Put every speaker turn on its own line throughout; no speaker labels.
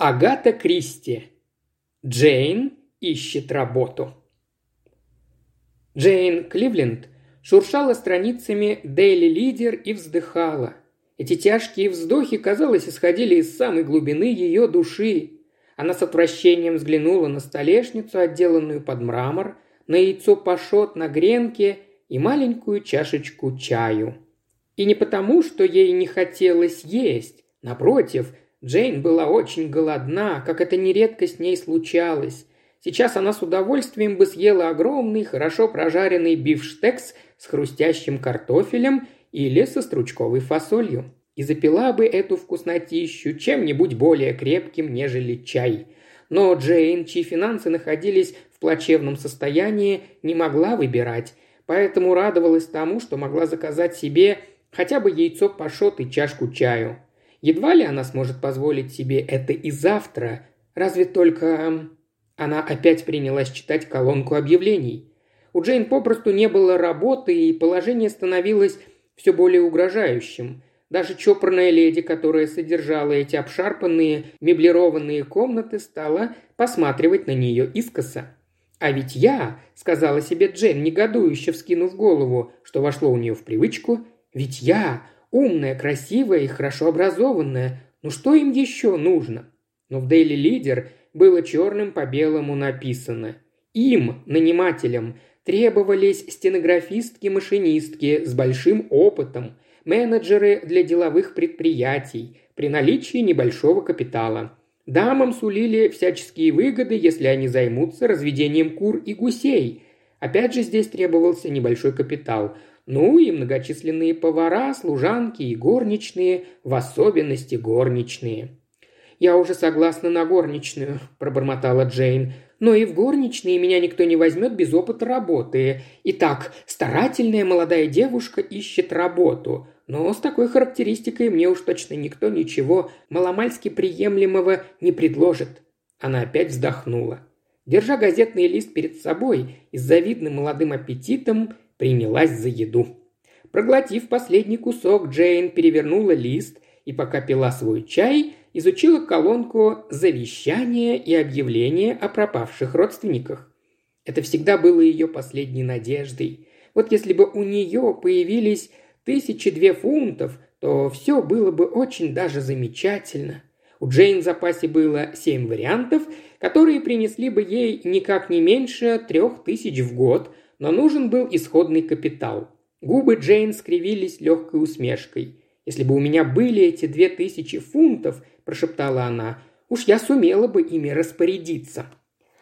Агата Кристи. Джейн ищет работу. Джейн Кливленд шуршала страницами Daily Leader и вздыхала. Эти тяжкие вздохи, казалось, исходили из самой глубины ее души. Она с отвращением взглянула на столешницу, отделанную под мрамор, на яйцо пашот на гренке и маленькую чашечку чаю. И не потому, что ей не хотелось есть. Напротив, Джейн была очень голодна, как это нередко с ней случалось. Сейчас она с удовольствием бы съела огромный, хорошо прожаренный бифштекс с хрустящим картофелем или со стручковой фасолью. И запила бы эту вкуснотищу чем-нибудь более крепким, нежели чай. Но Джейн, чьи финансы находились в плачевном состоянии, не могла выбирать, поэтому радовалась тому, что могла заказать себе хотя бы яйцо пашот и чашку чаю. Едва ли она сможет позволить себе это и завтра, разве только... Она опять принялась читать колонку объявлений. У Джейн попросту не было работы, и положение становилось все более угрожающим. Даже чопорная леди, которая содержала эти обшарпанные, меблированные комнаты, стала посматривать на нее искоса. «А ведь я», — сказала себе Джейн, негодующе вскинув голову, что вошло у нее в привычку, «ведь я, умная, красивая и хорошо образованная, ну что им еще нужно?» Но в Daily Leader было черным по белому написано. Им, нанимателям, требовались стенографистки-машинистки с большим опытом, менеджеры для деловых предприятий при наличии небольшого капитала. Дамам сулили всяческие выгоды, если они займутся разведением кур и гусей. Опять же здесь требовался небольшой капитал. Ну и многочисленные повара, служанки и горничные, в особенности горничные. «Я уже согласна на горничную», – пробормотала Джейн. «Но и в горничные меня никто не возьмет без опыта работы. Итак, старательная молодая девушка ищет работу. Но с такой характеристикой мне уж точно никто ничего маломальски приемлемого не предложит». Она опять вздохнула. Держа газетный лист перед собой и с завидным молодым аппетитом, принялась за еду. Проглотив последний кусок, Джейн перевернула лист и, пока пила свой чай, изучила колонку «Завещание и объявление о пропавших родственниках». Это всегда было ее последней надеждой. Вот если бы у нее появились тысячи две фунтов, то все было бы очень даже замечательно. У Джейн в запасе было семь вариантов, которые принесли бы ей никак не меньше трех тысяч в год, но нужен был исходный капитал. Губы Джейн скривились легкой усмешкой. Если бы у меня были эти две тысячи фунтов, прошептала она. «Уж я сумела бы ими распорядиться».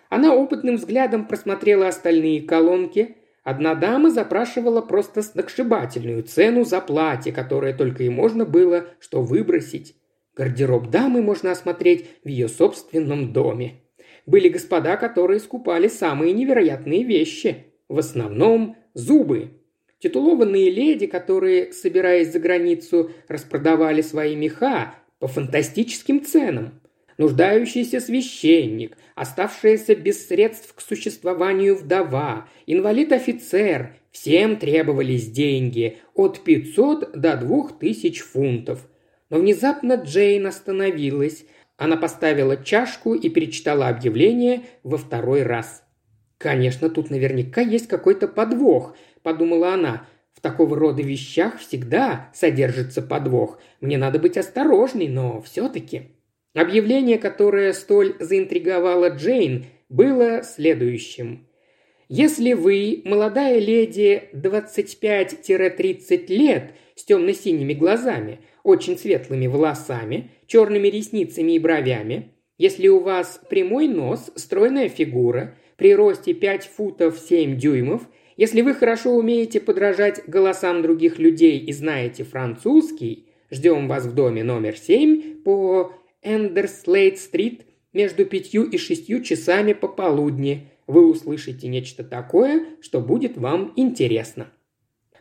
Она опытным взглядом просмотрела остальные колонки. Одна дама запрашивала просто сногсшибательную цену за платье, которое только и можно было что выбросить. Гардероб дамы можно осмотреть в ее собственном доме. Были господа, которые скупали самые невероятные вещи. В основном зубы. Титулованные леди, которые, собираясь за границу, распродавали свои меха, по фантастическим ценам. Нуждающийся священник, оставшаяся без средств к существованию вдова, инвалид-офицер – всем требовались деньги от 500 до 2000 фунтов. Но внезапно Джейн остановилась. Она поставила чашку и перечитала объявление во второй раз. «Конечно, тут наверняка есть какой-то подвох», – подумала она. В такого рода вещах всегда содержится подвох. Мне надо быть осторожной, но все-таки. Объявление, которое столь заинтриговало Джейн, было следующим. Если вы, молодая леди 25-30 лет, с темно-синими глазами, очень светлыми волосами, черными ресницами и бровями, если у вас прямой нос, стройная фигура, при росте 5 футов 7 дюймов – если вы хорошо умеете подражать голосам других людей и знаете французский, ждем вас в доме номер 7 по Эндерслейт-стрит между пятью и шестью часами пополудни. Вы услышите нечто такое, что будет вам интересно.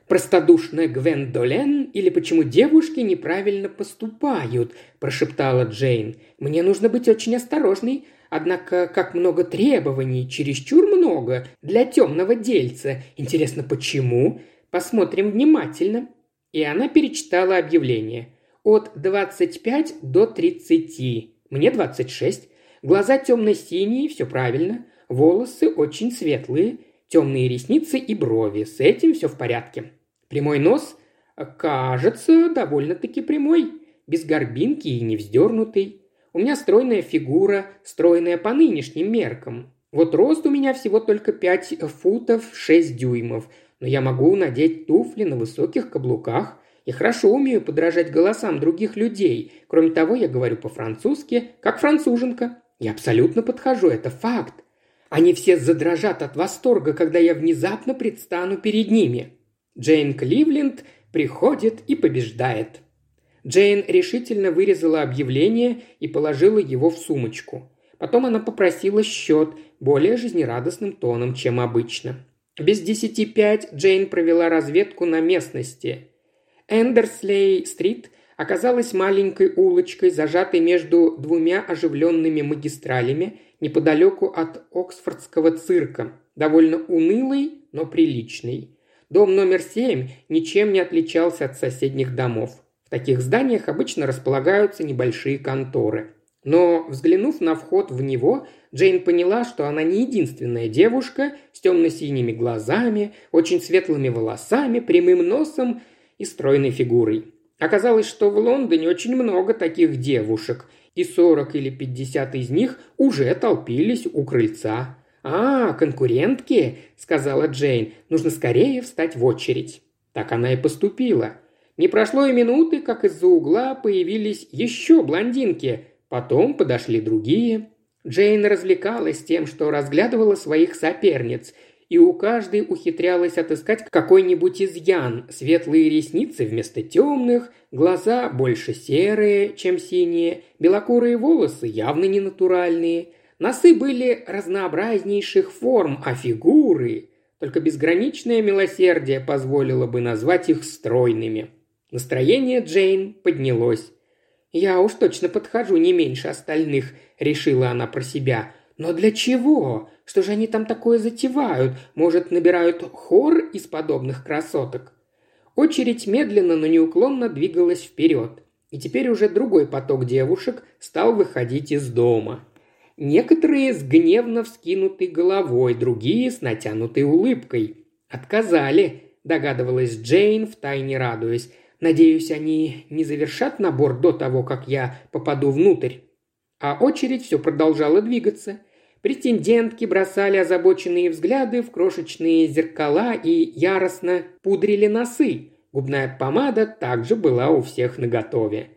«Простодушная Гвендолен или почему девушки неправильно поступают?» – прошептала Джейн. «Мне нужно быть очень осторожной. Однако, как много требований, чересчур много для темного дельца. Интересно, почему? Посмотрим внимательно. И она перечитала объявление. От 25 до 30. Мне 26. Глаза темно-синие, все правильно. Волосы очень светлые, темные ресницы и брови. С этим все в порядке. Прямой нос, кажется, довольно-таки прямой, без горбинки и не вздернутый. У меня стройная фигура, стройная по нынешним меркам. Вот рост у меня всего только 5 футов 6 дюймов, но я могу надеть туфли на высоких каблуках и хорошо умею подражать голосам других людей. Кроме того, я говорю по-французски, как француженка. Я абсолютно подхожу, это факт. Они все задрожат от восторга, когда я внезапно предстану перед ними. Джейн Кливленд приходит и побеждает. Джейн решительно вырезала объявление и положила его в сумочку. Потом она попросила счет более жизнерадостным тоном, чем обычно. Без десяти пять Джейн провела разведку на местности. Эндерслей-стрит оказалась маленькой улочкой, зажатой между двумя оживленными магистралями неподалеку от Оксфордского цирка, довольно унылой, но приличной. Дом номер семь ничем не отличался от соседних домов. Таких зданиях обычно располагаются небольшие конторы. Но, взглянув на вход в него, Джейн поняла, что она не единственная девушка с темно-синими глазами, очень светлыми волосами, прямым носом и стройной фигурой. Оказалось, что в Лондоне очень много таких девушек, и 40 или 50 из них уже толпились у крыльца. «А, конкурентки», — сказала Джейн, — «нужно скорее встать в очередь». Так она и поступила. Не прошло и минуты, как из-за угла появились еще блондинки, потом подошли другие. Джейн развлекалась тем, что разглядывала своих соперниц – и у каждой ухитрялась отыскать какой-нибудь изъян. Светлые ресницы вместо темных, глаза больше серые, чем синие, белокурые волосы явно не натуральные. Носы были разнообразнейших форм, а фигуры... Только безграничное милосердие позволило бы назвать их стройными. Настроение Джейн поднялось. «Я уж точно подхожу не меньше остальных», — решила она про себя. «Но для чего? Что же они там такое затевают? Может, набирают хор из подобных красоток? Очередь медленно, но неуклонно двигалась вперед. И теперь уже другой поток девушек стал выходить из дома. Некоторые с гневно вскинутой головой, другие с натянутой улыбкой. «Отказали», – догадывалась Джейн, втайне радуясь. «Надеюсь, они не завершат набор до того, как я попаду внутрь». А очередь все продолжала двигаться – Претендентки бросали озабоченные взгляды в крошечные зеркала и яростно пудрили носы. Губная помада также была у всех наготове.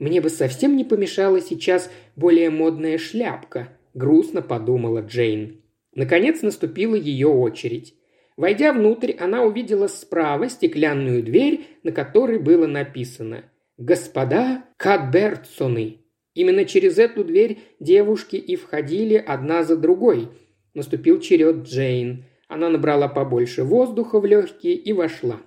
«Мне бы совсем не помешала сейчас более модная шляпка», – грустно подумала Джейн. Наконец наступила ее очередь. Войдя внутрь, она увидела справа стеклянную дверь, на которой было написано «Господа Кадбертсоны». Именно через эту дверь девушки и входили одна за другой. Наступил черед Джейн. Она набрала побольше воздуха в легкие и вошла.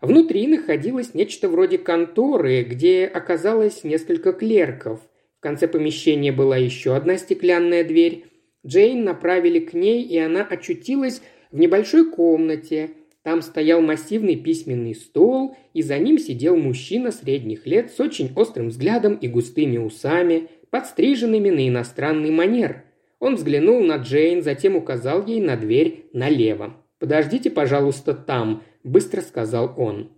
Внутри находилось нечто вроде конторы, где оказалось несколько клерков. В конце помещения была еще одна стеклянная дверь. Джейн направили к ней, и она очутилась в небольшой комнате, там стоял массивный письменный стол, и за ним сидел мужчина средних лет с очень острым взглядом и густыми усами, подстриженными на иностранный манер. Он взглянул на Джейн, затем указал ей на дверь налево. «Подождите, пожалуйста, там», – быстро сказал он.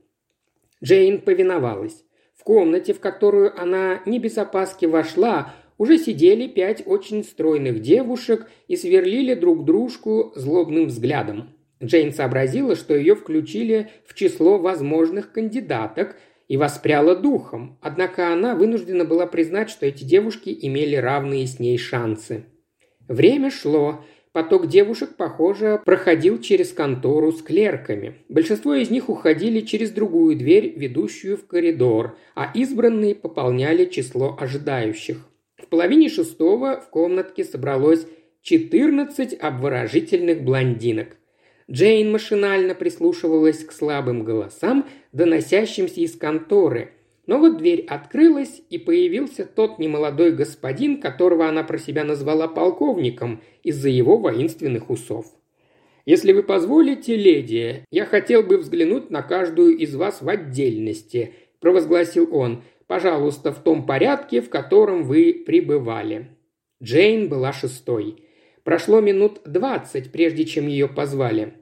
Джейн повиновалась. В комнате, в которую она не без опаски вошла, уже сидели пять очень стройных девушек и сверлили друг дружку злобным взглядом. Джейн сообразила, что ее включили в число возможных кандидаток и воспряла духом, однако она вынуждена была признать, что эти девушки имели равные с ней шансы. Время шло, Поток девушек, похоже, проходил через контору с клерками. Большинство из них уходили через другую дверь, ведущую в коридор, а избранные пополняли число ожидающих. Половине шестого в комнатке собралось 14 обворожительных блондинок. Джейн машинально прислушивалась к слабым голосам, доносящимся из конторы. Но вот дверь открылась, и появился тот немолодой господин, которого она про себя назвала полковником из-за его воинственных усов. «Если вы позволите, леди, я хотел бы взглянуть на каждую из вас в отдельности», – провозгласил он. Пожалуйста, в том порядке, в котором вы пребывали». Джейн была шестой. Прошло минут двадцать, прежде чем ее позвали.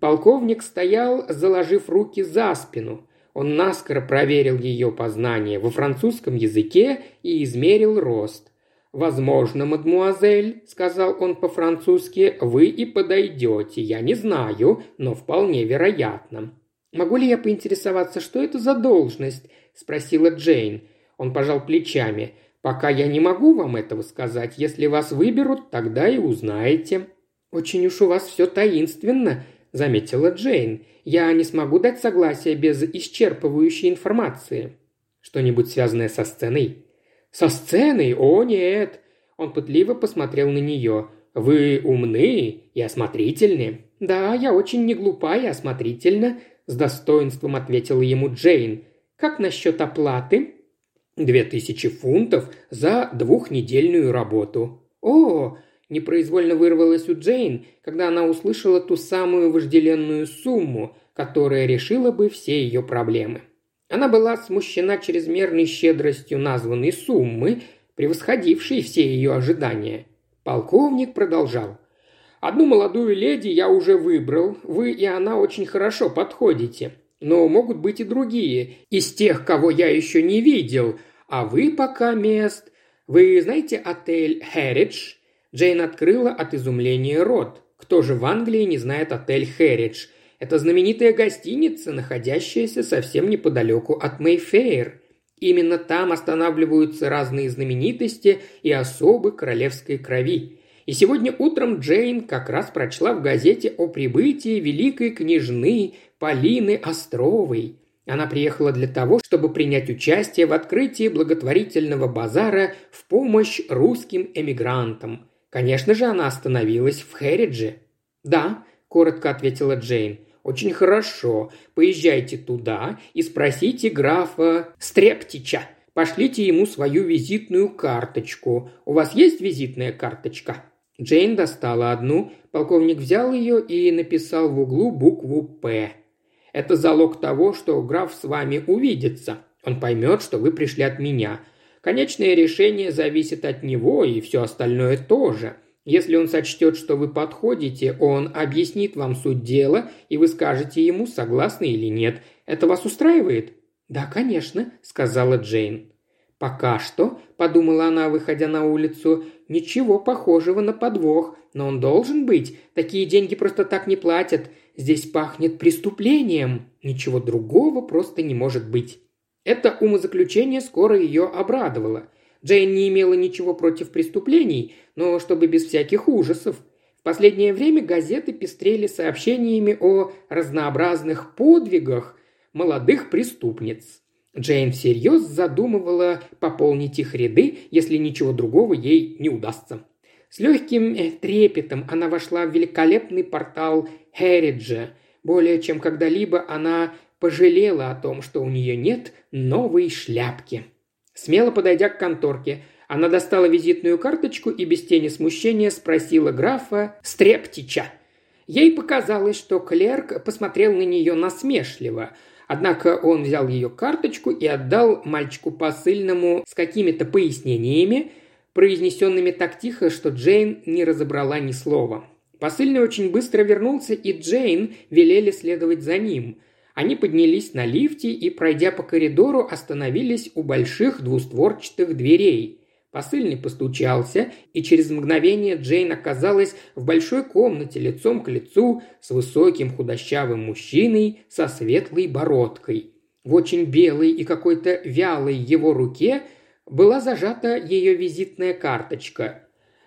Полковник стоял, заложив руки за спину. Он наскоро проверил ее познание во французском языке и измерил рост. «Возможно, мадмуазель», — сказал он по-французски, — «вы и подойдете, я не знаю, но вполне вероятно». «Могу ли я поинтересоваться, что это за должность?» – спросила Джейн. Он пожал плечами. «Пока я не могу вам этого сказать. Если вас выберут, тогда и узнаете». «Очень уж у вас все таинственно», – заметила Джейн. «Я не смогу дать согласие без исчерпывающей информации». «Что-нибудь связанное со сценой?» «Со сценой? О, нет!» Он пытливо посмотрел на нее. «Вы умны и осмотрительны». «Да, я очень не глупа и осмотрительна», – с достоинством ответила ему Джейн. «Как насчет оплаты?» «Две тысячи фунтов за двухнедельную работу». «О!» – непроизвольно вырвалось у Джейн, когда она услышала ту самую вожделенную сумму, которая решила бы все ее проблемы. Она была смущена чрезмерной щедростью названной суммы, превосходившей все ее ожидания. Полковник продолжал. Одну молодую леди я уже выбрал, вы и она очень хорошо подходите. Но могут быть и другие, из тех, кого я еще не видел, а вы пока мест. Вы знаете отель Хэридж?» Джейн открыла от изумления рот. Кто же в Англии не знает отель Хэридж? Это знаменитая гостиница, находящаяся совсем неподалеку от Мейфейр. Именно там останавливаются разные знаменитости и особы королевской крови. И сегодня утром Джейн как раз прочла в газете о прибытии великой княжны Полины Островой. Она приехала для того, чтобы принять участие в открытии благотворительного базара в помощь русским эмигрантам. Конечно же, она остановилась в Херидже. «Да», – коротко ответила Джейн. «Очень хорошо. Поезжайте туда и спросите графа Стрептича. Пошлите ему свою визитную карточку. У вас есть визитная карточка?» Джейн достала одну, полковник взял ее и написал в углу букву «П». «Это залог того, что граф с вами увидится. Он поймет, что вы пришли от меня. Конечное решение зависит от него, и все остальное тоже. Если он сочтет, что вы подходите, он объяснит вам суть дела, и вы скажете ему, согласны или нет. Это вас устраивает?» «Да, конечно», — сказала Джейн. «Пока что», – подумала она, выходя на улицу, – «ничего похожего на подвох, но он должен быть. Такие деньги просто так не платят. Здесь пахнет преступлением. Ничего другого просто не может быть». Это умозаключение скоро ее обрадовало. Джейн не имела ничего против преступлений, но чтобы без всяких ужасов. В последнее время газеты пестрели сообщениями о разнообразных подвигах молодых преступниц. Джейн всерьез задумывала пополнить их ряды, если ничего другого ей не удастся. С легким э, трепетом она вошла в великолепный портал Хериджа. Более чем когда-либо она пожалела о том, что у нее нет новой шляпки. Смело подойдя к конторке, она достала визитную карточку и без тени смущения спросила графа Стрептича. Ей показалось, что клерк посмотрел на нее насмешливо – Однако он взял ее карточку и отдал мальчику посыльному с какими-то пояснениями, произнесенными так тихо, что Джейн не разобрала ни слова. Посыльный очень быстро вернулся, и Джейн велели следовать за ним. Они поднялись на лифте и, пройдя по коридору, остановились у больших двустворчатых дверей – Посыльный постучался, и через мгновение Джейн оказалась в большой комнате лицом к лицу с высоким худощавым мужчиной со светлой бородкой. В очень белой и какой-то вялой его руке была зажата ее визитная карточка.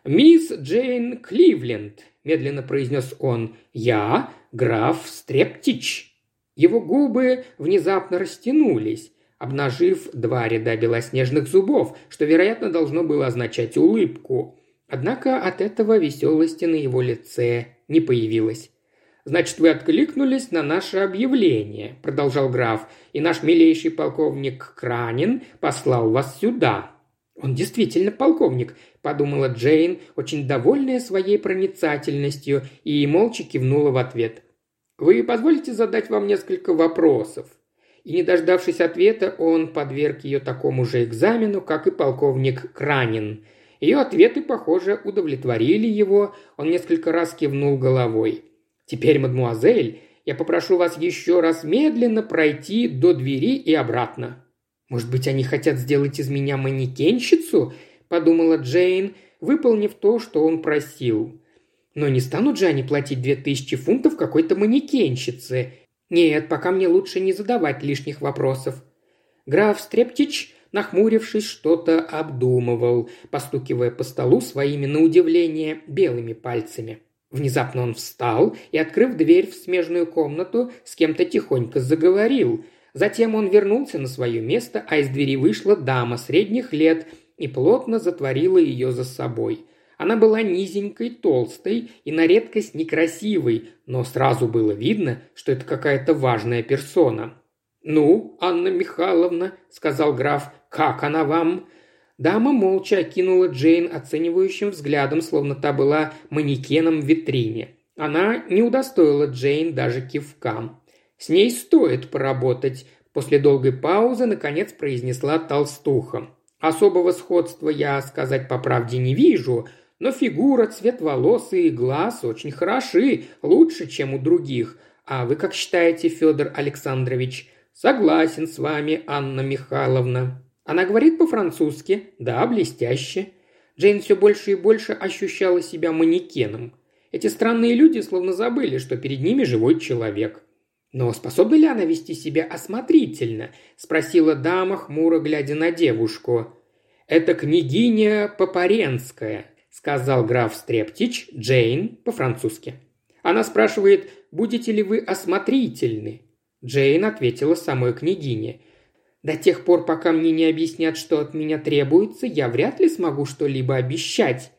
«Мисс Джейн Кливленд», – медленно произнес он, – «я граф Стрептич». Его губы внезапно растянулись обнажив два ряда белоснежных зубов, что, вероятно, должно было означать улыбку. Однако от этого веселости на его лице не появилось. «Значит, вы откликнулись на наше объявление», – продолжал граф, «и наш милейший полковник Кранин послал вас сюда». «Он действительно полковник», – подумала Джейн, очень довольная своей проницательностью, и молча кивнула в ответ. «Вы позволите задать вам несколько вопросов?» и, не дождавшись ответа, он подверг ее такому же экзамену, как и полковник Кранин. Ее ответы, похоже, удовлетворили его, он несколько раз кивнул головой. «Теперь, мадмуазель, я попрошу вас еще раз медленно пройти до двери и обратно». «Может быть, они хотят сделать из меня манекенщицу?» – подумала Джейн, выполнив то, что он просил. «Но не станут же они платить две тысячи фунтов какой-то манекенщице. Нет, пока мне лучше не задавать лишних вопросов». Граф Стрептич, нахмурившись, что-то обдумывал, постукивая по столу своими, на удивление, белыми пальцами. Внезапно он встал и, открыв дверь в смежную комнату, с кем-то тихонько заговорил. Затем он вернулся на свое место, а из двери вышла дама средних лет и плотно затворила ее за собой. Она была низенькой, толстой и на редкость некрасивой, но сразу было видно, что это какая-то важная персона. «Ну, Анна Михайловна», — сказал граф, — «как она вам?» Дама молча окинула Джейн оценивающим взглядом, словно та была манекеном в витрине. Она не удостоила Джейн даже кивкам. «С ней стоит поработать», – после долгой паузы наконец произнесла толстуха. «Особого сходства я, сказать по правде, не вижу, но фигура, цвет волос и глаз очень хороши, лучше, чем у других. А вы как считаете, Федор Александрович?» «Согласен с вами, Анна Михайловна», она говорит по-французски. Да, блестяще. Джейн все больше и больше ощущала себя манекеном. Эти странные люди словно забыли, что перед ними живой человек. «Но способна ли она вести себя осмотрительно?» – спросила дама, хмуро глядя на девушку. «Это княгиня Попаренская», – сказал граф Стрептич, Джейн по-французски. Она спрашивает, будете ли вы осмотрительны? Джейн ответила самой княгине. До тех пор, пока мне не объяснят, что от меня требуется, я вряд ли смогу что-либо обещать».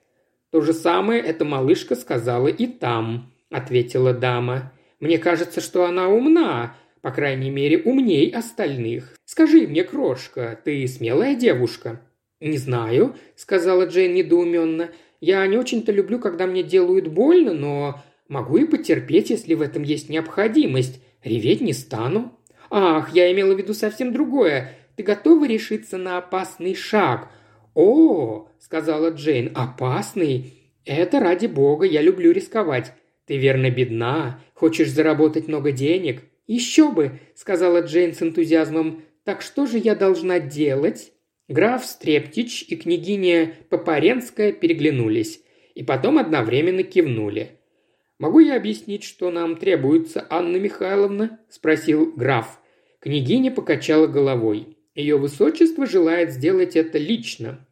«То же самое эта малышка сказала и там», – ответила дама. «Мне кажется, что она умна, по крайней мере, умней остальных. Скажи мне, крошка, ты смелая девушка?» «Не знаю», – сказала Джейн недоуменно. «Я не очень-то люблю, когда мне делают больно, но могу и потерпеть, если в этом есть необходимость. Реветь не стану». «Ах, я имела в виду совсем другое. Ты готова решиться на опасный шаг?» «О!» – сказала Джейн. «Опасный? Это ради бога, я люблю рисковать. Ты верно бедна, хочешь заработать много денег?» «Еще бы!» – сказала Джейн с энтузиазмом. «Так что же я должна делать?» Граф Стрептич и княгиня Попаренская переглянулись и потом одновременно кивнули. «Могу я объяснить, что нам требуется, Анна Михайловна?» – спросил граф. Княгиня покачала головой. Ее высочество желает сделать это лично.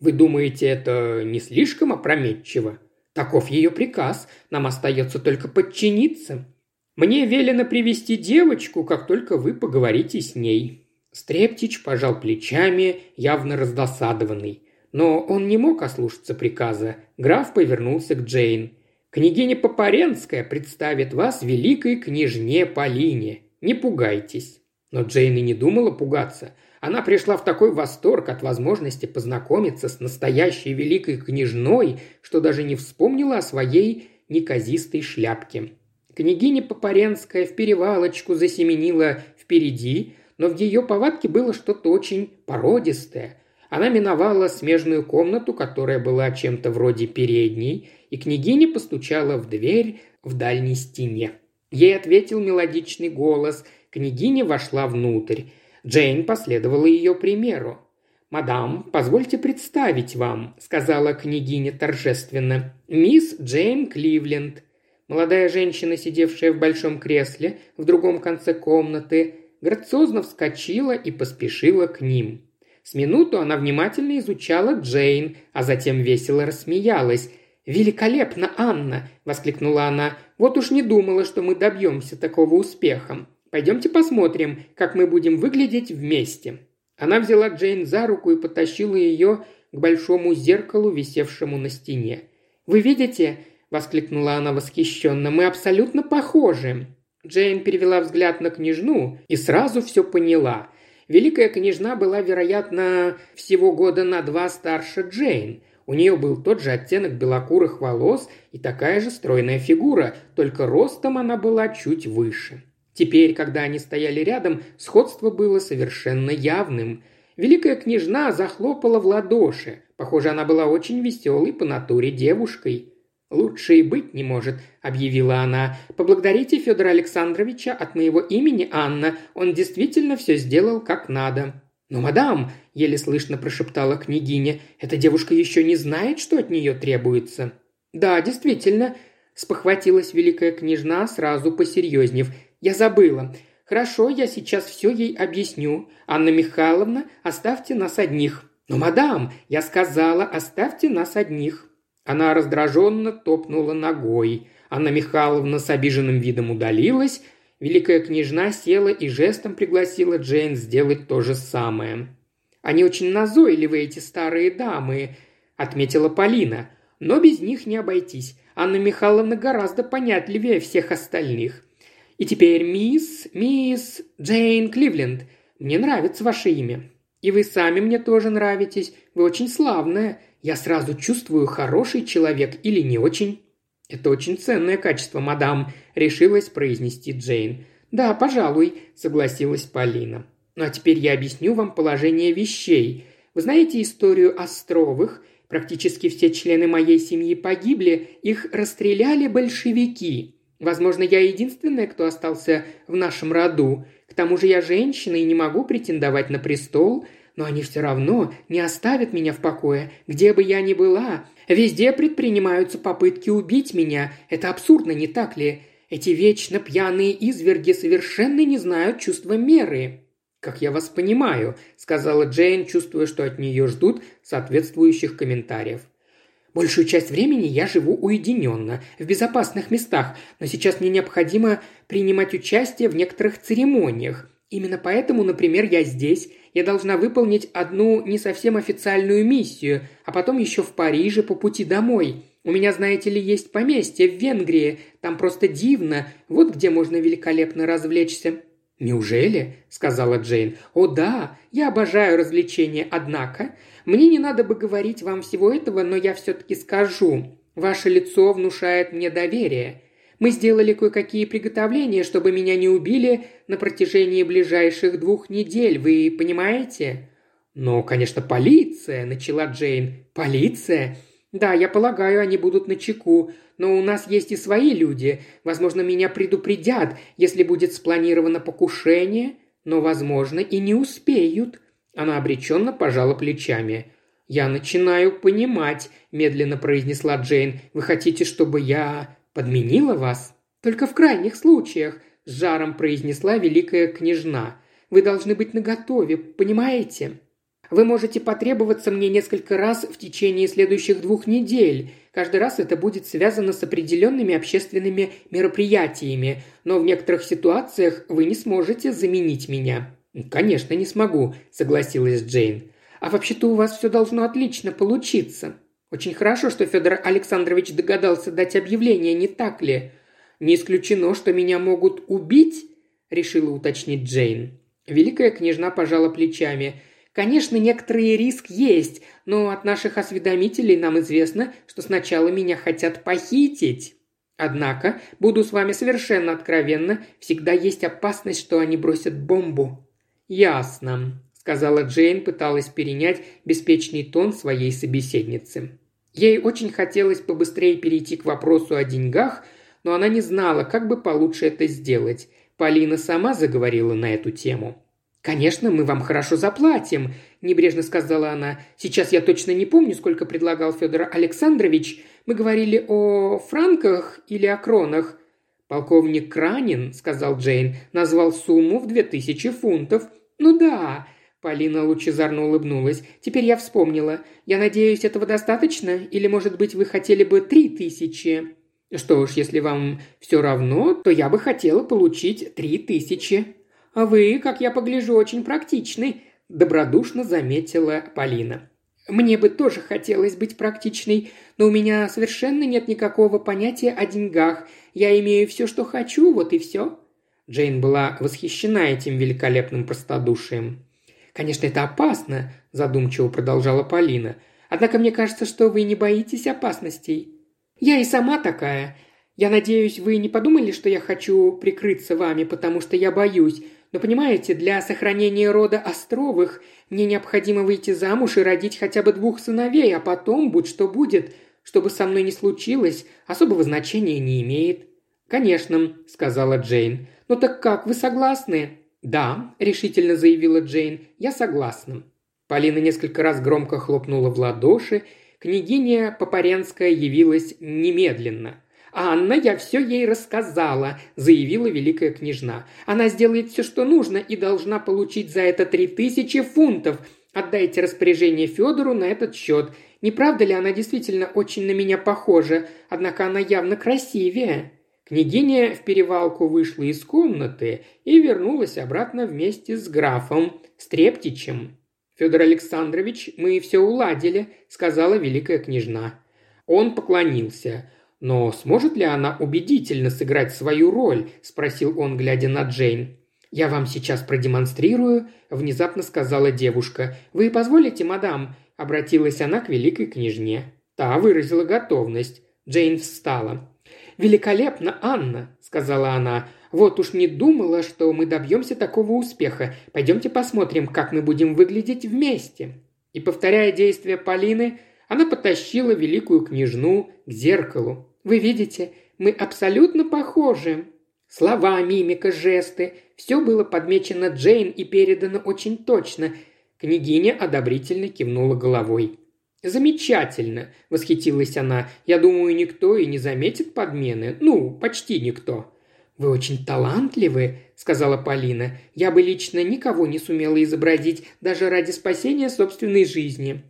Вы думаете, это не слишком опрометчиво? Таков ее приказ. Нам остается только подчиниться. Мне велено привести девочку, как только вы поговорите с ней». Стрептич пожал плечами, явно раздосадованный. Но он не мог ослушаться приказа. Граф повернулся к Джейн. Княгиня Попаренская представит вас великой княжне Полине. Не пугайтесь». Но Джейн и не думала пугаться. Она пришла в такой восторг от возможности познакомиться с настоящей великой княжной, что даже не вспомнила о своей неказистой шляпке. Княгиня Попаренская в перевалочку засеменила впереди, но в ее повадке было что-то очень породистое. Она миновала смежную комнату, которая была чем-то вроде передней, и княгиня постучала в дверь в дальней стене. Ей ответил мелодичный голос. Княгиня вошла внутрь. Джейн последовала ее примеру. «Мадам, позвольте представить вам», – сказала княгиня торжественно. «Мисс Джейн Кливленд». Молодая женщина, сидевшая в большом кресле в другом конце комнаты, грациозно вскочила и поспешила к ним. С минуту она внимательно изучала Джейн, а затем весело рассмеялась. «Великолепно, Анна!» – воскликнула она. «Вот уж не думала, что мы добьемся такого успеха. Пойдемте посмотрим, как мы будем выглядеть вместе». Она взяла Джейн за руку и потащила ее к большому зеркалу, висевшему на стене. «Вы видите?» – воскликнула она восхищенно. «Мы абсолютно похожи». Джейн перевела взгляд на княжну и сразу все поняла. Великая княжна была, вероятно, всего года на два старше Джейн – у нее был тот же оттенок белокурых волос и такая же стройная фигура, только ростом она была чуть выше. Теперь, когда они стояли рядом, сходство было совершенно явным. Великая княжна захлопала в ладоши. Похоже, она была очень веселой по натуре девушкой. «Лучше и быть не может», – объявила она. «Поблагодарите Федора Александровича от моего имени Анна. Он действительно все сделал как надо». «Но, мадам», – еле слышно прошептала княгиня, – «эта девушка еще не знает, что от нее требуется». «Да, действительно», – спохватилась великая княжна, сразу посерьезнев. «Я забыла. Хорошо, я сейчас все ей объясню. Анна Михайловна, оставьте нас одних». «Но, мадам, я сказала, оставьте нас одних». Она раздраженно топнула ногой. Анна Михайловна с обиженным видом удалилась. Великая княжна села и жестом пригласила Джейн сделать то же самое. «Они очень назойливы, эти старые дамы», – отметила Полина. «Но без них не обойтись. Анна Михайловна гораздо понятливее всех остальных. И теперь мисс, мисс Джейн Кливленд. Мне нравится ваше имя. И вы сами мне тоже нравитесь. Вы очень славная. Я сразу чувствую, хороший человек или не очень». «Это очень ценное качество, мадам», – решилась произнести Джейн. «Да, пожалуй», – согласилась Полина. «Ну а теперь я объясню вам положение вещей. Вы знаете историю Островых? Практически все члены моей семьи погибли, их расстреляли большевики. Возможно, я единственная, кто остался в нашем роду. К тому же я женщина и не могу претендовать на престол, но они все равно не оставят меня в покое, где бы я ни была. Везде предпринимаются попытки убить меня. Это абсурдно, не так ли? Эти вечно пьяные изверги совершенно не знают чувства меры». «Как я вас понимаю», – сказала Джейн, чувствуя, что от нее ждут соответствующих комментариев. Большую часть времени я живу уединенно, в безопасных местах, но сейчас мне необходимо принимать участие в некоторых церемониях. Именно поэтому, например, я здесь. Я должна выполнить одну не совсем официальную миссию, а потом еще в Париже по пути домой. У меня, знаете ли, есть поместье в Венгрии. Там просто дивно. Вот где можно великолепно развлечься». «Неужели?» – сказала Джейн. «О да, я обожаю развлечения, однако. Мне не надо бы говорить вам всего этого, но я все-таки скажу. Ваше лицо внушает мне доверие. Мы сделали кое-какие приготовления, чтобы меня не убили на протяжении ближайших двух недель, вы понимаете?» «Но, конечно, полиция», – начала Джейн. «Полиция? Да, я полагаю, они будут на чеку, но у нас есть и свои люди. Возможно, меня предупредят, если будет спланировано покушение, но, возможно, и не успеют». Она обреченно пожала плечами. «Я начинаю понимать», – медленно произнесла Джейн. «Вы хотите, чтобы я подменила вас?» «Только в крайних случаях», – с жаром произнесла великая княжна. «Вы должны быть наготове, понимаете?» Вы можете потребоваться мне несколько раз в течение следующих двух недель. Каждый раз это будет связано с определенными общественными мероприятиями, но в некоторых ситуациях вы не сможете заменить меня». «Конечно, не смогу», – согласилась Джейн. «А вообще-то у вас все должно отлично получиться. Очень хорошо, что Федор Александрович догадался дать объявление, не так ли? Не исключено, что меня могут убить?» – решила уточнить Джейн. Великая княжна пожала плечами. «Конечно, некоторый риск есть, но от наших осведомителей нам известно, что сначала меня хотят похитить. Однако, буду с вами совершенно откровенна, всегда есть опасность, что они бросят бомбу». «Ясно», – сказала Джейн, пыталась перенять беспечный тон своей собеседницы. Ей очень хотелось побыстрее перейти к вопросу о деньгах, но она не знала, как бы получше это сделать. Полина сама заговорила на эту тему. «Конечно, мы вам хорошо заплатим», – небрежно сказала она. «Сейчас я точно не помню, сколько предлагал Федор Александрович. Мы говорили о франках или о кронах. «Полковник Кранин», – сказал Джейн, – назвал сумму в две тысячи фунтов. «Ну да», – Полина лучезарно улыбнулась. «Теперь я вспомнила. Я надеюсь, этого достаточно? Или, может быть, вы хотели бы три тысячи?» «Что ж, если вам все равно, то я бы хотела получить три тысячи». «А вы, как я погляжу, очень практичный», – добродушно заметила Полина. «Мне бы тоже хотелось быть практичной, но у меня совершенно нет никакого понятия о деньгах. Я имею все, что хочу, вот и все». Джейн была восхищена этим великолепным простодушием. «Конечно, это опасно», – задумчиво продолжала Полина. «Однако мне кажется, что вы не боитесь опасностей». «Я и сама такая. Я надеюсь, вы не подумали, что я хочу прикрыться вами, потому что я боюсь. Но понимаете, для сохранения рода Островых мне необходимо выйти замуж и родить хотя бы двух сыновей, а потом, будь что будет, чтобы со мной не случилось, особого значения не имеет». «Конечно», — сказала Джейн. «Ну так как, вы согласны?» «Да», – решительно заявила Джейн, – «я согласна». Полина несколько раз громко хлопнула в ладоши. Княгиня Попаренская явилась немедленно. «Анна, я все ей рассказала», – заявила великая княжна. «Она сделает все, что нужно, и должна получить за это три тысячи фунтов. Отдайте распоряжение Федору на этот счет. Не правда ли она действительно очень на меня похожа? Однако она явно красивее». Княгиня в перевалку вышла из комнаты и вернулась обратно вместе с графом Стрептичем. «Федор Александрович, мы все уладили», – сказала великая княжна. Он поклонился. «Но сможет ли она убедительно сыграть свою роль?» – спросил он, глядя на Джейн. «Я вам сейчас продемонстрирую», – внезапно сказала девушка. «Вы позволите, мадам?» – обратилась она к великой княжне. Та выразила готовность. Джейн встала. «Великолепно, Анна!» – сказала она. «Вот уж не думала, что мы добьемся такого успеха. Пойдемте посмотрим, как мы будем выглядеть вместе». И, повторяя действия Полины, она потащила великую княжну к зеркалу. «Вы видите, мы абсолютно похожи». Слова, мимика, жесты – все было подмечено Джейн и передано очень точно. Княгиня одобрительно кивнула головой. «Замечательно!» – восхитилась она. «Я думаю, никто и не заметит подмены. Ну, почти никто». «Вы очень талантливы», – сказала Полина. «Я бы лично никого не сумела изобразить, даже ради спасения собственной жизни».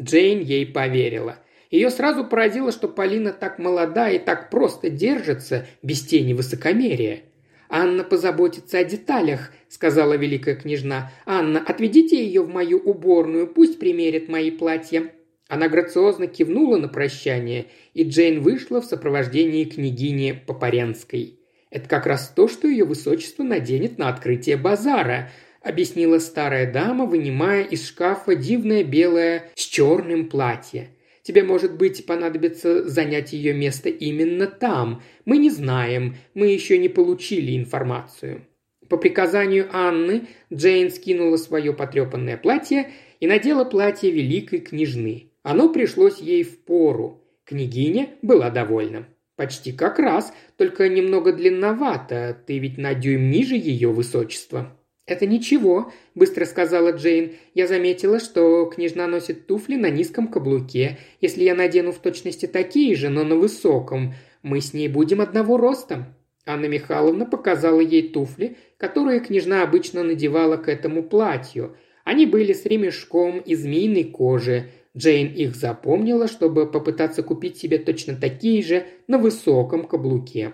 Джейн ей поверила. Ее сразу поразило, что Полина так молода и так просто держится, без тени высокомерия. «Анна позаботится о деталях», – сказала великая княжна. «Анна, отведите ее в мою уборную, пусть примерит мои платья. Она грациозно кивнула на прощание, и Джейн вышла в сопровождении княгини Попаренской. «Это как раз то, что ее высочество наденет на открытие базара», объяснила старая дама, вынимая из шкафа дивное белое с черным платье. Тебе, может быть, понадобится занять ее место именно там. Мы не знаем, мы еще не получили информацию». По приказанию Анны Джейн скинула свое потрепанное платье и надела платье великой княжны. Оно пришлось ей в пору. Княгиня была довольна. «Почти как раз, только немного длинновато. Ты ведь на дюйм ниже ее высочества». «Это ничего», – быстро сказала Джейн. «Я заметила, что княжна носит туфли на низком каблуке. Если я надену в точности такие же, но на высоком, мы с ней будем одного роста». Анна Михайловна показала ей туфли, которые княжна обычно надевала к этому платью. Они были с ремешком из змеиной кожи. Джейн их запомнила, чтобы попытаться купить себе точно такие же на высоком каблуке.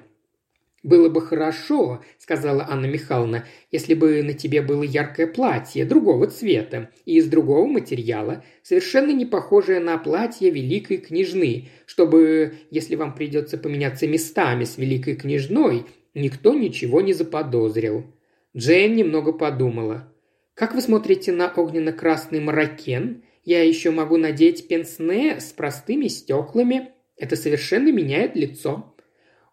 «Было бы хорошо», – сказала Анна Михайловна, – «если бы на тебе было яркое платье, другого цвета и из другого материала, совершенно не похожее на платье великой княжны, чтобы, если вам придется поменяться местами с великой княжной, никто ничего не заподозрил». Джейн немного подумала. «Как вы смотрите на огненно-красный маракен? Я еще могу надеть пенсне с простыми стеклами. Это совершенно меняет лицо».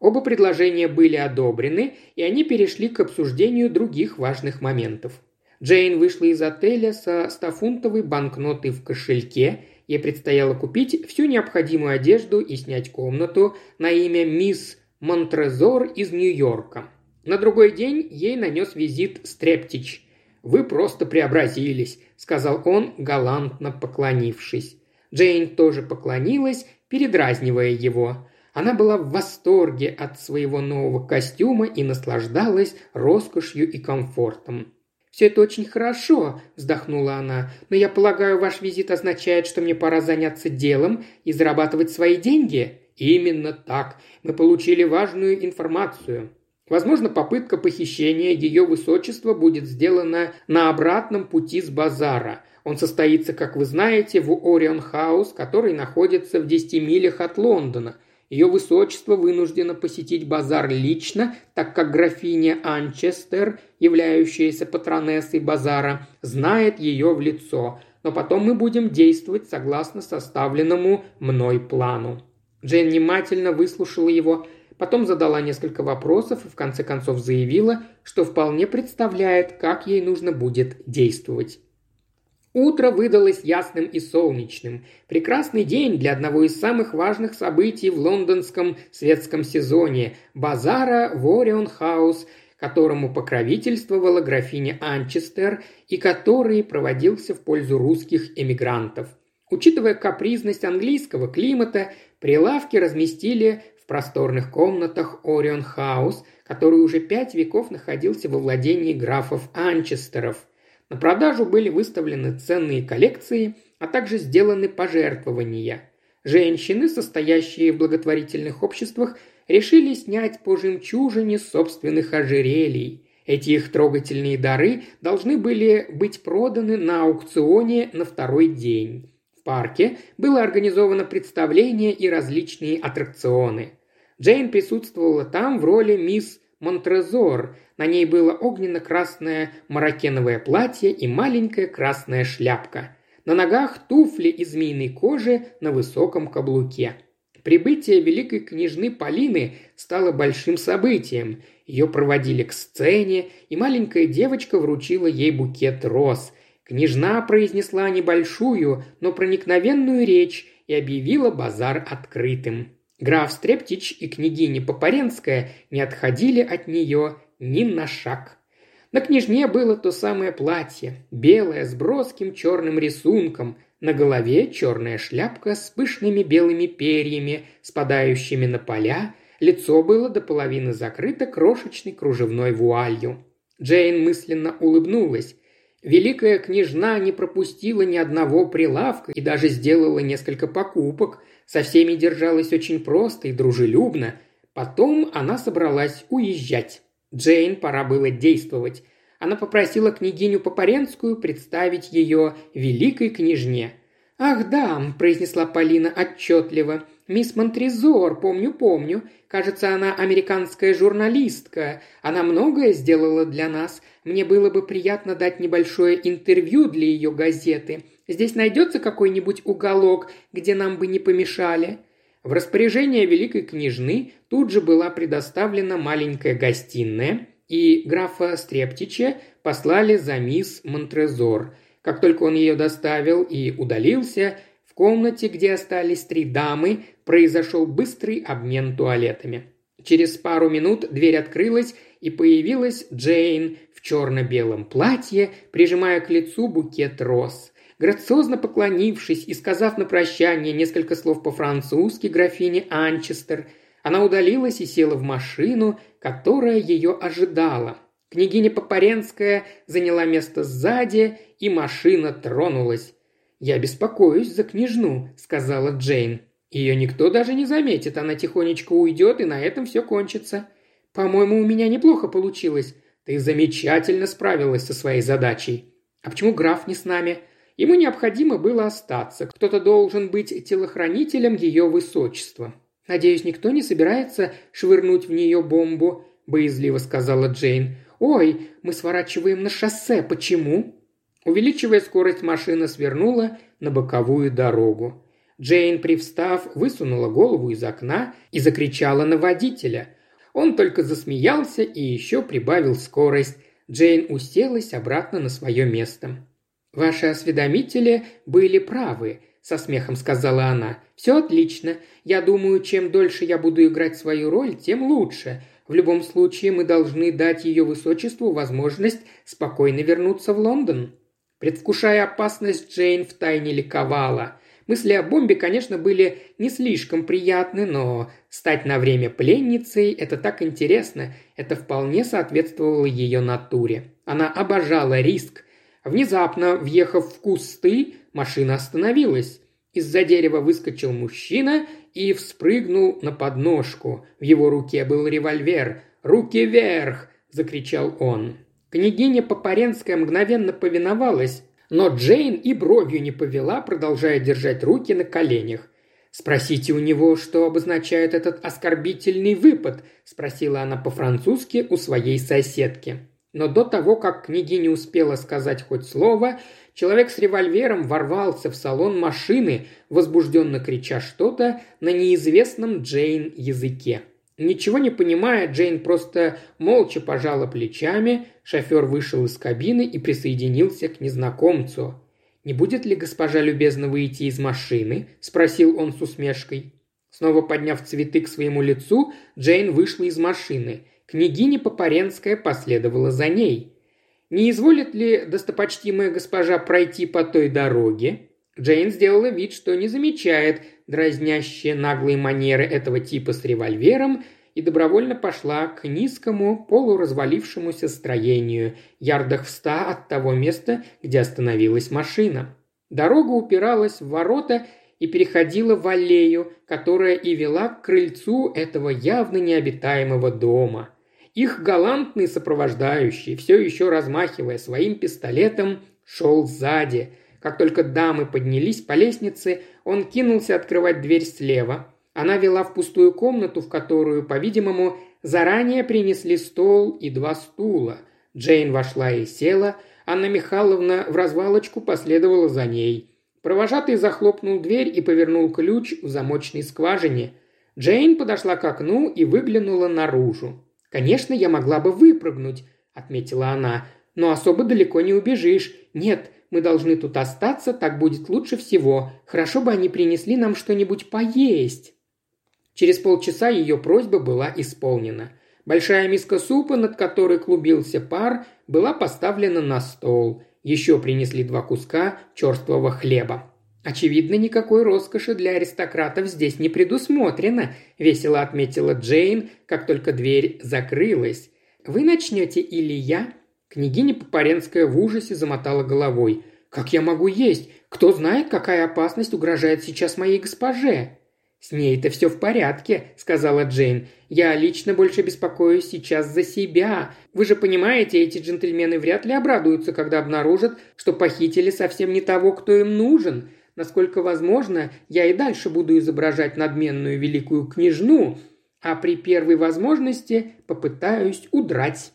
Оба предложения были одобрены, и они перешли к обсуждению других важных моментов. Джейн вышла из отеля со 100-фунтовой банкнотой в кошельке. Ей предстояло купить всю необходимую одежду и снять комнату на имя мисс Монтрезор из Нью-Йорка. На другой день ей нанес визит Стрептич – «Вы просто преобразились», – сказал он, галантно поклонившись. Джейн тоже поклонилась, передразнивая его. Она была в восторге от своего нового костюма и наслаждалась роскошью и комфортом. «Все это очень хорошо», – вздохнула она, – «но я полагаю, ваш визит означает, что мне пора заняться делом и зарабатывать свои деньги?» «Именно так. Мы получили важную информацию. Возможно, попытка похищения ее высочества будет сделана на обратном пути с базара. Он состоится, как вы знаете, в Орион Хаус, который находится в 10 милях от Лондона. Ее высочество вынуждено посетить базар лично, так как графиня Анчестер, являющаяся патронессой базара, знает ее в лицо. Но потом мы будем действовать согласно составленному мной плану. Джейн внимательно выслушала его, потом задала несколько вопросов и в конце концов заявила, что вполне представляет, как ей нужно будет действовать. Утро выдалось ясным и солнечным. Прекрасный день для одного из самых важных событий в лондонском светском сезоне – базара в Орион Хаус, которому покровительствовала графиня Анчестер и который проводился в пользу русских эмигрантов. Учитывая капризность английского климата, прилавки разместили в просторных комнатах Орион Хаус, который уже пять веков находился во владении графов Анчестеров – на продажу были выставлены ценные коллекции, а также сделаны пожертвования. Женщины, состоящие в благотворительных обществах, решили снять по жемчужине собственных ожерелий. Эти их трогательные дары должны были быть проданы на аукционе на второй день. Парке было организовано представление и различные аттракционы. Джейн присутствовала там в роли мисс Монтрезор. На ней было огненно-красное маракеновое платье и маленькая красная шляпка. На ногах туфли из змеиной кожи на высоком каблуке. Прибытие великой княжны Полины стало большим событием. Ее проводили к сцене, и маленькая девочка вручила ей букет роз. Княжна произнесла небольшую, но проникновенную речь и объявила базар открытым. Граф Стрептич и княгиня Попаренская не отходили от нее ни на шаг. На княжне было то самое платье, белое с броским черным рисунком, на голове черная шляпка с пышными белыми перьями, спадающими на поля, лицо было до половины закрыто крошечной кружевной вуалью. Джейн мысленно улыбнулась. Великая княжна не пропустила ни одного прилавка и даже сделала несколько покупок – со всеми держалась очень просто и дружелюбно. Потом она собралась уезжать. Джейн пора было действовать. Она попросила княгиню Попаренскую представить ее великой княжне. «Ах да», – произнесла Полина отчетливо, – «Мисс Монтрезор, помню, помню. Кажется, она американская журналистка. Она многое сделала для нас. Мне было бы приятно дать небольшое интервью для ее газеты. Здесь найдется какой-нибудь уголок, где нам бы не помешали?» В распоряжение великой княжны тут же была предоставлена маленькая гостиная, и графа Стрептича послали за мисс Монтрезор. Как только он ее доставил и удалился, комнате, где остались три дамы, произошел быстрый обмен туалетами. Через пару минут дверь открылась, и появилась Джейн в черно-белом платье, прижимая к лицу букет роз. Грациозно поклонившись и сказав на прощание несколько слов по-французски графине Анчестер, она удалилась и села в машину, которая ее ожидала. Княгиня Попаренская заняла место сзади, и машина тронулась. «Я беспокоюсь за княжну», — сказала Джейн. «Ее никто даже не заметит, она тихонечко уйдет, и на этом все кончится. По-моему, у меня неплохо получилось. Ты замечательно справилась со своей задачей. А почему граф не с нами? Ему необходимо было остаться. Кто-то должен быть телохранителем ее высочества. «Надеюсь, никто не собирается швырнуть в нее бомбу», – боязливо сказала Джейн. «Ой, мы сворачиваем на шоссе. Почему?» Увеличивая скорость, машина свернула на боковую дорогу. Джейн, привстав, высунула голову из окна и закричала на водителя. Он только засмеялся и еще прибавил скорость. Джейн уселась обратно на свое место. «Ваши осведомители были правы», – со смехом сказала она. «Все отлично. Я думаю, чем дольше я буду играть свою роль, тем лучше. В любом случае мы должны дать ее высочеству возможность спокойно вернуться в Лондон». Предвкушая опасность, Джейн втайне ликовала. Мысли о бомбе, конечно, были не слишком приятны, но стать на время пленницей – это так интересно, это вполне соответствовало ее натуре. Она обожала риск, Внезапно, въехав в кусты, машина остановилась. Из-за дерева выскочил мужчина и вспрыгнул на подножку. В его руке был револьвер. «Руки вверх!» – закричал он. Княгиня Попаренская мгновенно повиновалась, но Джейн и бровью не повела, продолжая держать руки на коленях. «Спросите у него, что обозначает этот оскорбительный выпад», – спросила она по-французски у своей соседки. Но до того, как княгиня успела сказать хоть слово, человек с револьвером ворвался в салон машины, возбужденно крича что-то на неизвестном Джейн языке. Ничего не понимая, Джейн просто молча пожала плечами, шофер вышел из кабины и присоединился к незнакомцу. «Не будет ли госпожа любезно выйти из машины?» – спросил он с усмешкой. Снова подняв цветы к своему лицу, Джейн вышла из машины. Княгиня Попаренская последовала за ней. «Не изволит ли достопочтимая госпожа пройти по той дороге?» Джейн сделала вид, что не замечает дразнящие наглые манеры этого типа с револьвером и добровольно пошла к низкому, полуразвалившемуся строению, ярдах в ста от того места, где остановилась машина. Дорога упиралась в ворота и переходила в аллею, которая и вела к крыльцу этого явно необитаемого дома. Их галантный сопровождающий, все еще размахивая своим пистолетом, шел сзади – как только дамы поднялись по лестнице, он кинулся открывать дверь слева. Она вела в пустую комнату, в которую, по-видимому, заранее принесли стол и два стула. Джейн вошла и села, Анна Михайловна в развалочку последовала за ней. Провожатый захлопнул дверь и повернул ключ в замочной скважине. Джейн подошла к окну и выглянула наружу. «Конечно, я могла бы выпрыгнуть», — отметила она, — «но особо далеко не убежишь. Нет, мы должны тут остаться, так будет лучше всего. Хорошо бы они принесли нам что-нибудь поесть». Через полчаса ее просьба была исполнена. Большая миска супа, над которой клубился пар, была поставлена на стол. Еще принесли два куска черствого хлеба. «Очевидно, никакой роскоши для аристократов здесь не предусмотрено», – весело отметила Джейн, как только дверь закрылась. «Вы начнете или я?» Княгиня Попаренская в ужасе замотала головой. «Как я могу есть? Кто знает, какая опасность угрожает сейчас моей госпоже?» «С ней-то все в порядке», — сказала Джейн. «Я лично больше беспокоюсь сейчас за себя. Вы же понимаете, эти джентльмены вряд ли обрадуются, когда обнаружат, что похитили совсем не того, кто им нужен. Насколько возможно, я и дальше буду изображать надменную великую княжну, а при первой возможности попытаюсь удрать».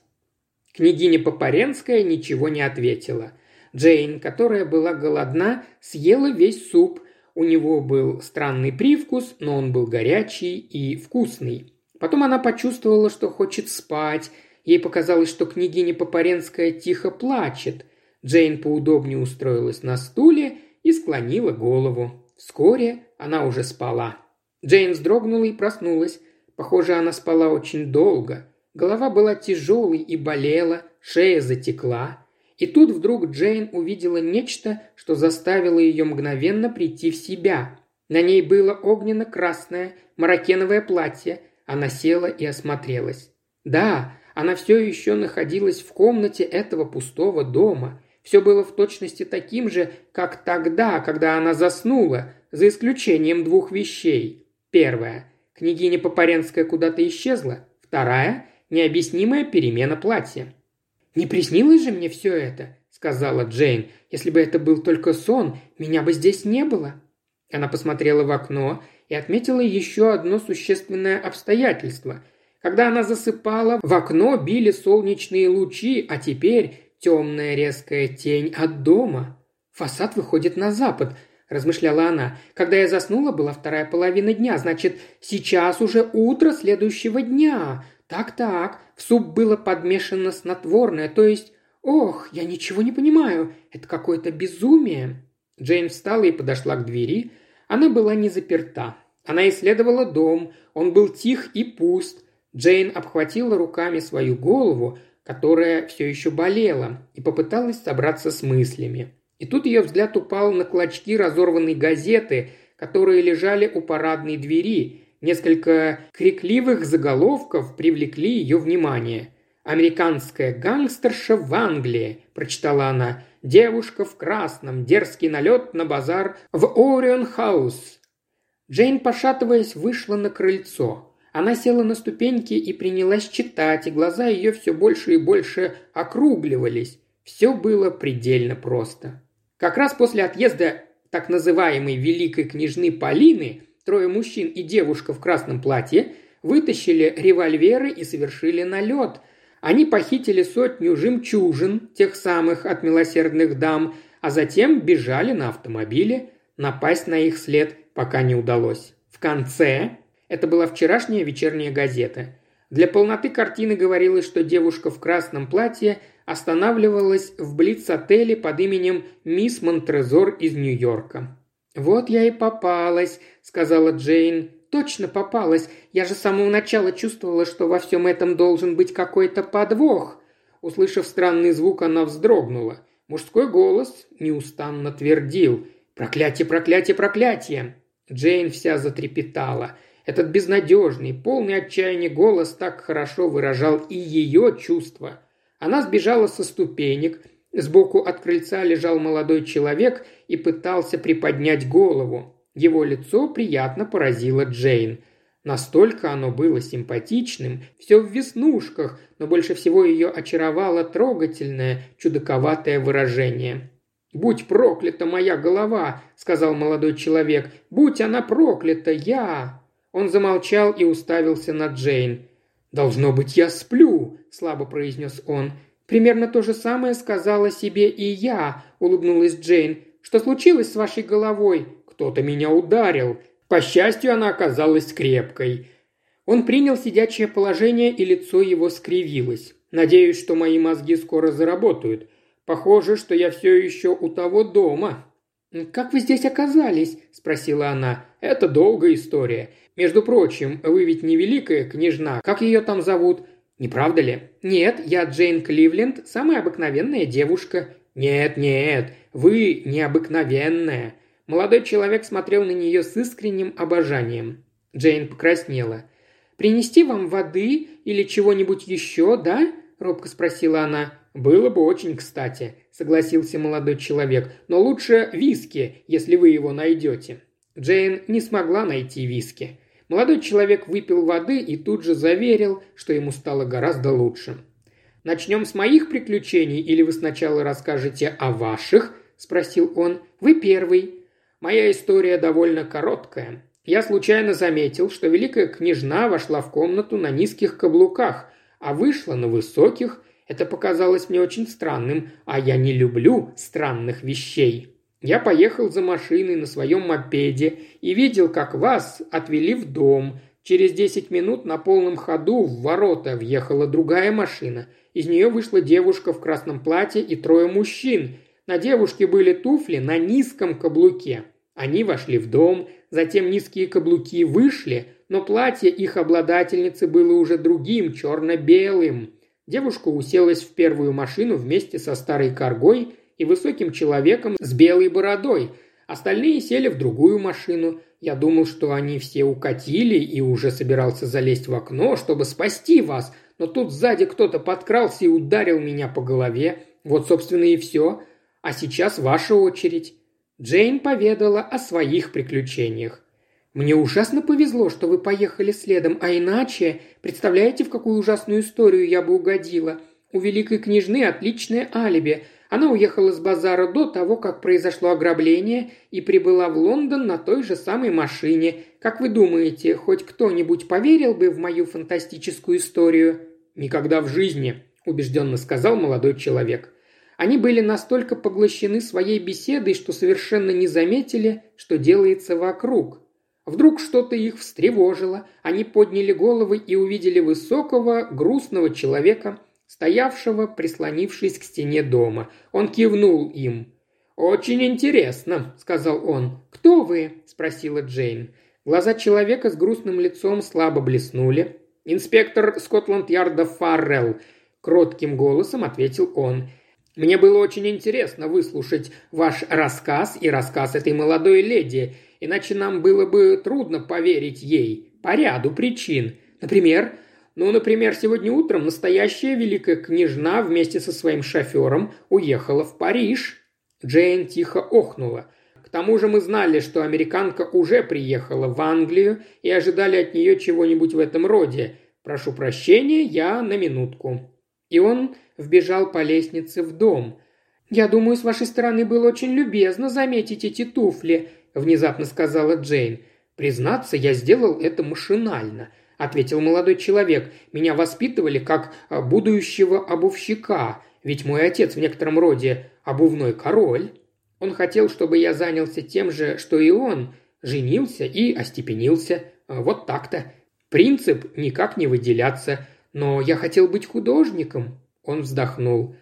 Княгиня Попаренская ничего не ответила. Джейн, которая была голодна, съела весь суп. У него был странный привкус, но он был горячий и вкусный. Потом она почувствовала, что хочет спать. Ей показалось, что княгиня Попаренская тихо плачет. Джейн поудобнее устроилась на стуле и склонила голову. Вскоре она уже спала. Джейн вздрогнула и проснулась. Похоже, она спала очень долго. Голова была тяжелой и болела, шея затекла. И тут вдруг Джейн увидела нечто, что заставило ее мгновенно прийти в себя. На ней было огненно-красное маракеновое платье. Она села и осмотрелась. Да, она все еще находилась в комнате этого пустого дома. Все было в точности таким же, как тогда, когда она заснула, за исключением двух вещей. Первая. Княгиня Попаренская куда-то исчезла. Вторая необъяснимая перемена платья. «Не приснилось же мне все это?» – сказала Джейн. «Если бы это был только сон, меня бы здесь не было». Она посмотрела в окно и отметила еще одно существенное обстоятельство. Когда она засыпала, в окно били солнечные лучи, а теперь темная резкая тень от дома. «Фасад выходит на запад», – размышляла она. «Когда я заснула, была вторая половина дня, значит, сейчас уже утро следующего дня. «Так-так, в суп было подмешано снотворное, то есть... Ох, я ничего не понимаю, это какое-то безумие!» Джейн встала и подошла к двери. Она была не заперта. Она исследовала дом, он был тих и пуст. Джейн обхватила руками свою голову, которая все еще болела, и попыталась собраться с мыслями. И тут ее взгляд упал на клочки разорванной газеты, которые лежали у парадной двери, Несколько крикливых заголовков привлекли ее внимание. «Американская гангстерша в Англии», – прочитала она. «Девушка в красном. Дерзкий налет на базар в Орион Хаус». Джейн, пошатываясь, вышла на крыльцо. Она села на ступеньки и принялась читать, и глаза ее все больше и больше округливались. Все было предельно просто. Как раз после отъезда так называемой великой княжны Полины Трое мужчин и девушка в красном платье вытащили револьверы и совершили налет. Они похитили сотню жемчужин, тех самых от милосердных дам, а затем бежали на автомобиле. Напасть на их след пока не удалось. В конце Это была вчерашняя вечерняя газета. Для полноты картины говорилось, что девушка в красном платье останавливалась в Блиц-отеле под именем мисс Монтрезор из Нью-Йорка. «Вот я и попалась», — сказала Джейн. «Точно попалась. Я же с самого начала чувствовала, что во всем этом должен быть какой-то подвох». Услышав странный звук, она вздрогнула. Мужской голос неустанно твердил «Проклятие, проклятие, проклятие!» Джейн вся затрепетала. Этот безнадежный, полный отчаяния голос так хорошо выражал и ее чувства. Она сбежала со ступенек, сбоку от крыльца лежал молодой человек и пытался приподнять голову. Его лицо приятно поразило Джейн. Настолько оно было симпатичным, все в веснушках, но больше всего ее очаровало трогательное, чудаковатое выражение. «Будь проклята моя голова!» – сказал молодой человек. «Будь она проклята, я!» Он замолчал и уставился на Джейн. «Должно быть, я сплю», – слабо произнес он. «Примерно то же самое сказала себе и я», – улыбнулась Джейн. «Что случилось с вашей головой?» «Кто-то меня ударил. По счастью, она оказалась крепкой. Он принял сидячее положение, и лицо его скривилось. «Надеюсь, что мои мозги скоро заработают. Похоже, что я все еще у того дома». «Как вы здесь оказались?» – спросила она. «Это долгая история. Между прочим, вы ведь не великая княжна. Как ее там зовут? Не правда ли?» «Нет, я Джейн Кливленд, самая обыкновенная девушка». «Нет, нет, вы необыкновенная. Молодой человек смотрел на нее с искренним обожанием. Джейн покраснела. «Принести вам воды или чего-нибудь еще, да?» – робко спросила она. «Было бы очень кстати», – согласился молодой человек. «Но лучше виски, если вы его найдете». Джейн не смогла найти виски. Молодой человек выпил воды и тут же заверил, что ему стало гораздо лучше. «Начнем с моих приключений или вы сначала расскажете о ваших?» – спросил он. «Вы первый», Моя история довольно короткая. Я случайно заметил, что великая княжна вошла в комнату на низких каблуках, а вышла на высоких. Это показалось мне очень странным, а я не люблю странных вещей. Я поехал за машиной на своем мопеде и видел, как вас отвели в дом. Через десять минут на полном ходу в ворота въехала другая машина. Из нее вышла девушка в красном платье и трое мужчин – на девушке были туфли на низком каблуке. Они вошли в дом, затем низкие каблуки вышли, но платье их обладательницы было уже другим, черно-белым. Девушка уселась в первую машину вместе со старой коргой и высоким человеком с белой бородой. Остальные сели в другую машину. Я думал, что они все укатили и уже собирался залезть в окно, чтобы спасти вас, но тут сзади кто-то подкрался и ударил меня по голове. Вот, собственно, и все. А сейчас ваша очередь». Джейн поведала о своих приключениях. «Мне ужасно повезло, что вы поехали следом, а иначе, представляете, в какую ужасную историю я бы угодила? У великой княжны отличное алиби. Она уехала с базара до того, как произошло ограбление, и прибыла в Лондон на той же самой машине. Как вы думаете, хоть кто-нибудь поверил бы в мою фантастическую историю?» «Никогда в жизни», – убежденно сказал молодой человек. Они были настолько поглощены своей беседой, что совершенно не заметили, что делается вокруг. Вдруг что-то их встревожило, они подняли головы и увидели высокого, грустного человека, стоявшего, прислонившись к стене дома. Он кивнул им. «Очень интересно», — сказал он. «Кто вы?» — спросила Джейн. Глаза человека с грустным лицом слабо блеснули. «Инспектор Скотланд-Ярда Фаррелл», — кротким голосом ответил он. Мне было очень интересно выслушать ваш рассказ и рассказ этой молодой леди, иначе нам было бы трудно поверить ей по ряду причин. Например, ну, например, сегодня утром настоящая великая княжна вместе со своим шофером уехала в Париж. Джейн тихо охнула. К тому же мы знали, что американка уже приехала в Англию и ожидали от нее чего-нибудь в этом роде. Прошу прощения, я на минутку. И он вбежал по лестнице в дом. «Я думаю, с вашей стороны было очень любезно заметить эти туфли», – внезапно сказала Джейн. «Признаться, я сделал это машинально», – ответил молодой человек. «Меня воспитывали как а, будущего обувщика, ведь мой отец в некотором роде обувной король». Он хотел, чтобы я занялся тем же, что и он, Женился и остепенился. Вот так-то. Принцип никак не выделяться. Но я хотел быть художником». Он вздохнул.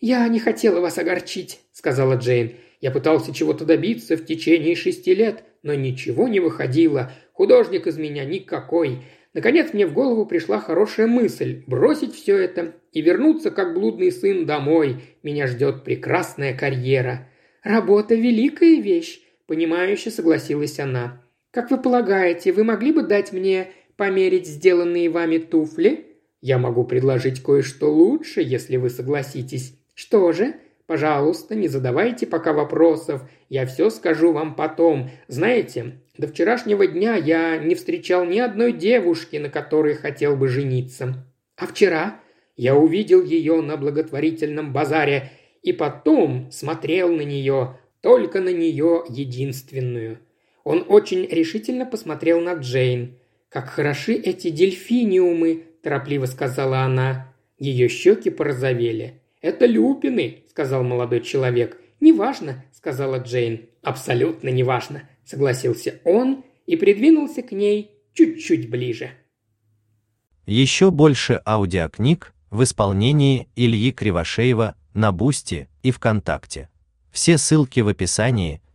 «Я не хотела вас огорчить», — сказала Джейн. «Я пытался чего-то добиться в течение шести лет, но ничего не выходило. Художник из меня никакой. Наконец мне в голову пришла хорошая мысль – бросить все это и вернуться как блудный сын домой. Меня ждет прекрасная карьера. Работа – великая вещь, понимающе согласилась она. Как вы полагаете, вы могли бы дать мне померить сделанные вами туфли? Я могу предложить кое-что лучше, если вы согласитесь. Что же? Пожалуйста, не задавайте пока вопросов. Я все скажу вам потом. Знаете, до вчерашнего дня я не встречал ни одной девушки, на которой хотел бы жениться. А вчера я увидел ее на благотворительном базаре и потом смотрел на нее, только на нее единственную. Он очень решительно посмотрел на Джейн. «Как хороши эти дельфиниумы!» – торопливо сказала она. Ее щеки порозовели. «Это люпины», – сказал молодой человек. «Неважно», – сказала Джейн. «Абсолютно неважно», – согласился он и придвинулся к ней чуть-чуть ближе.
Еще больше аудиокниг в исполнении Ильи Кривошеева на Boosty и ВКонтакте. Все ссылки в описании –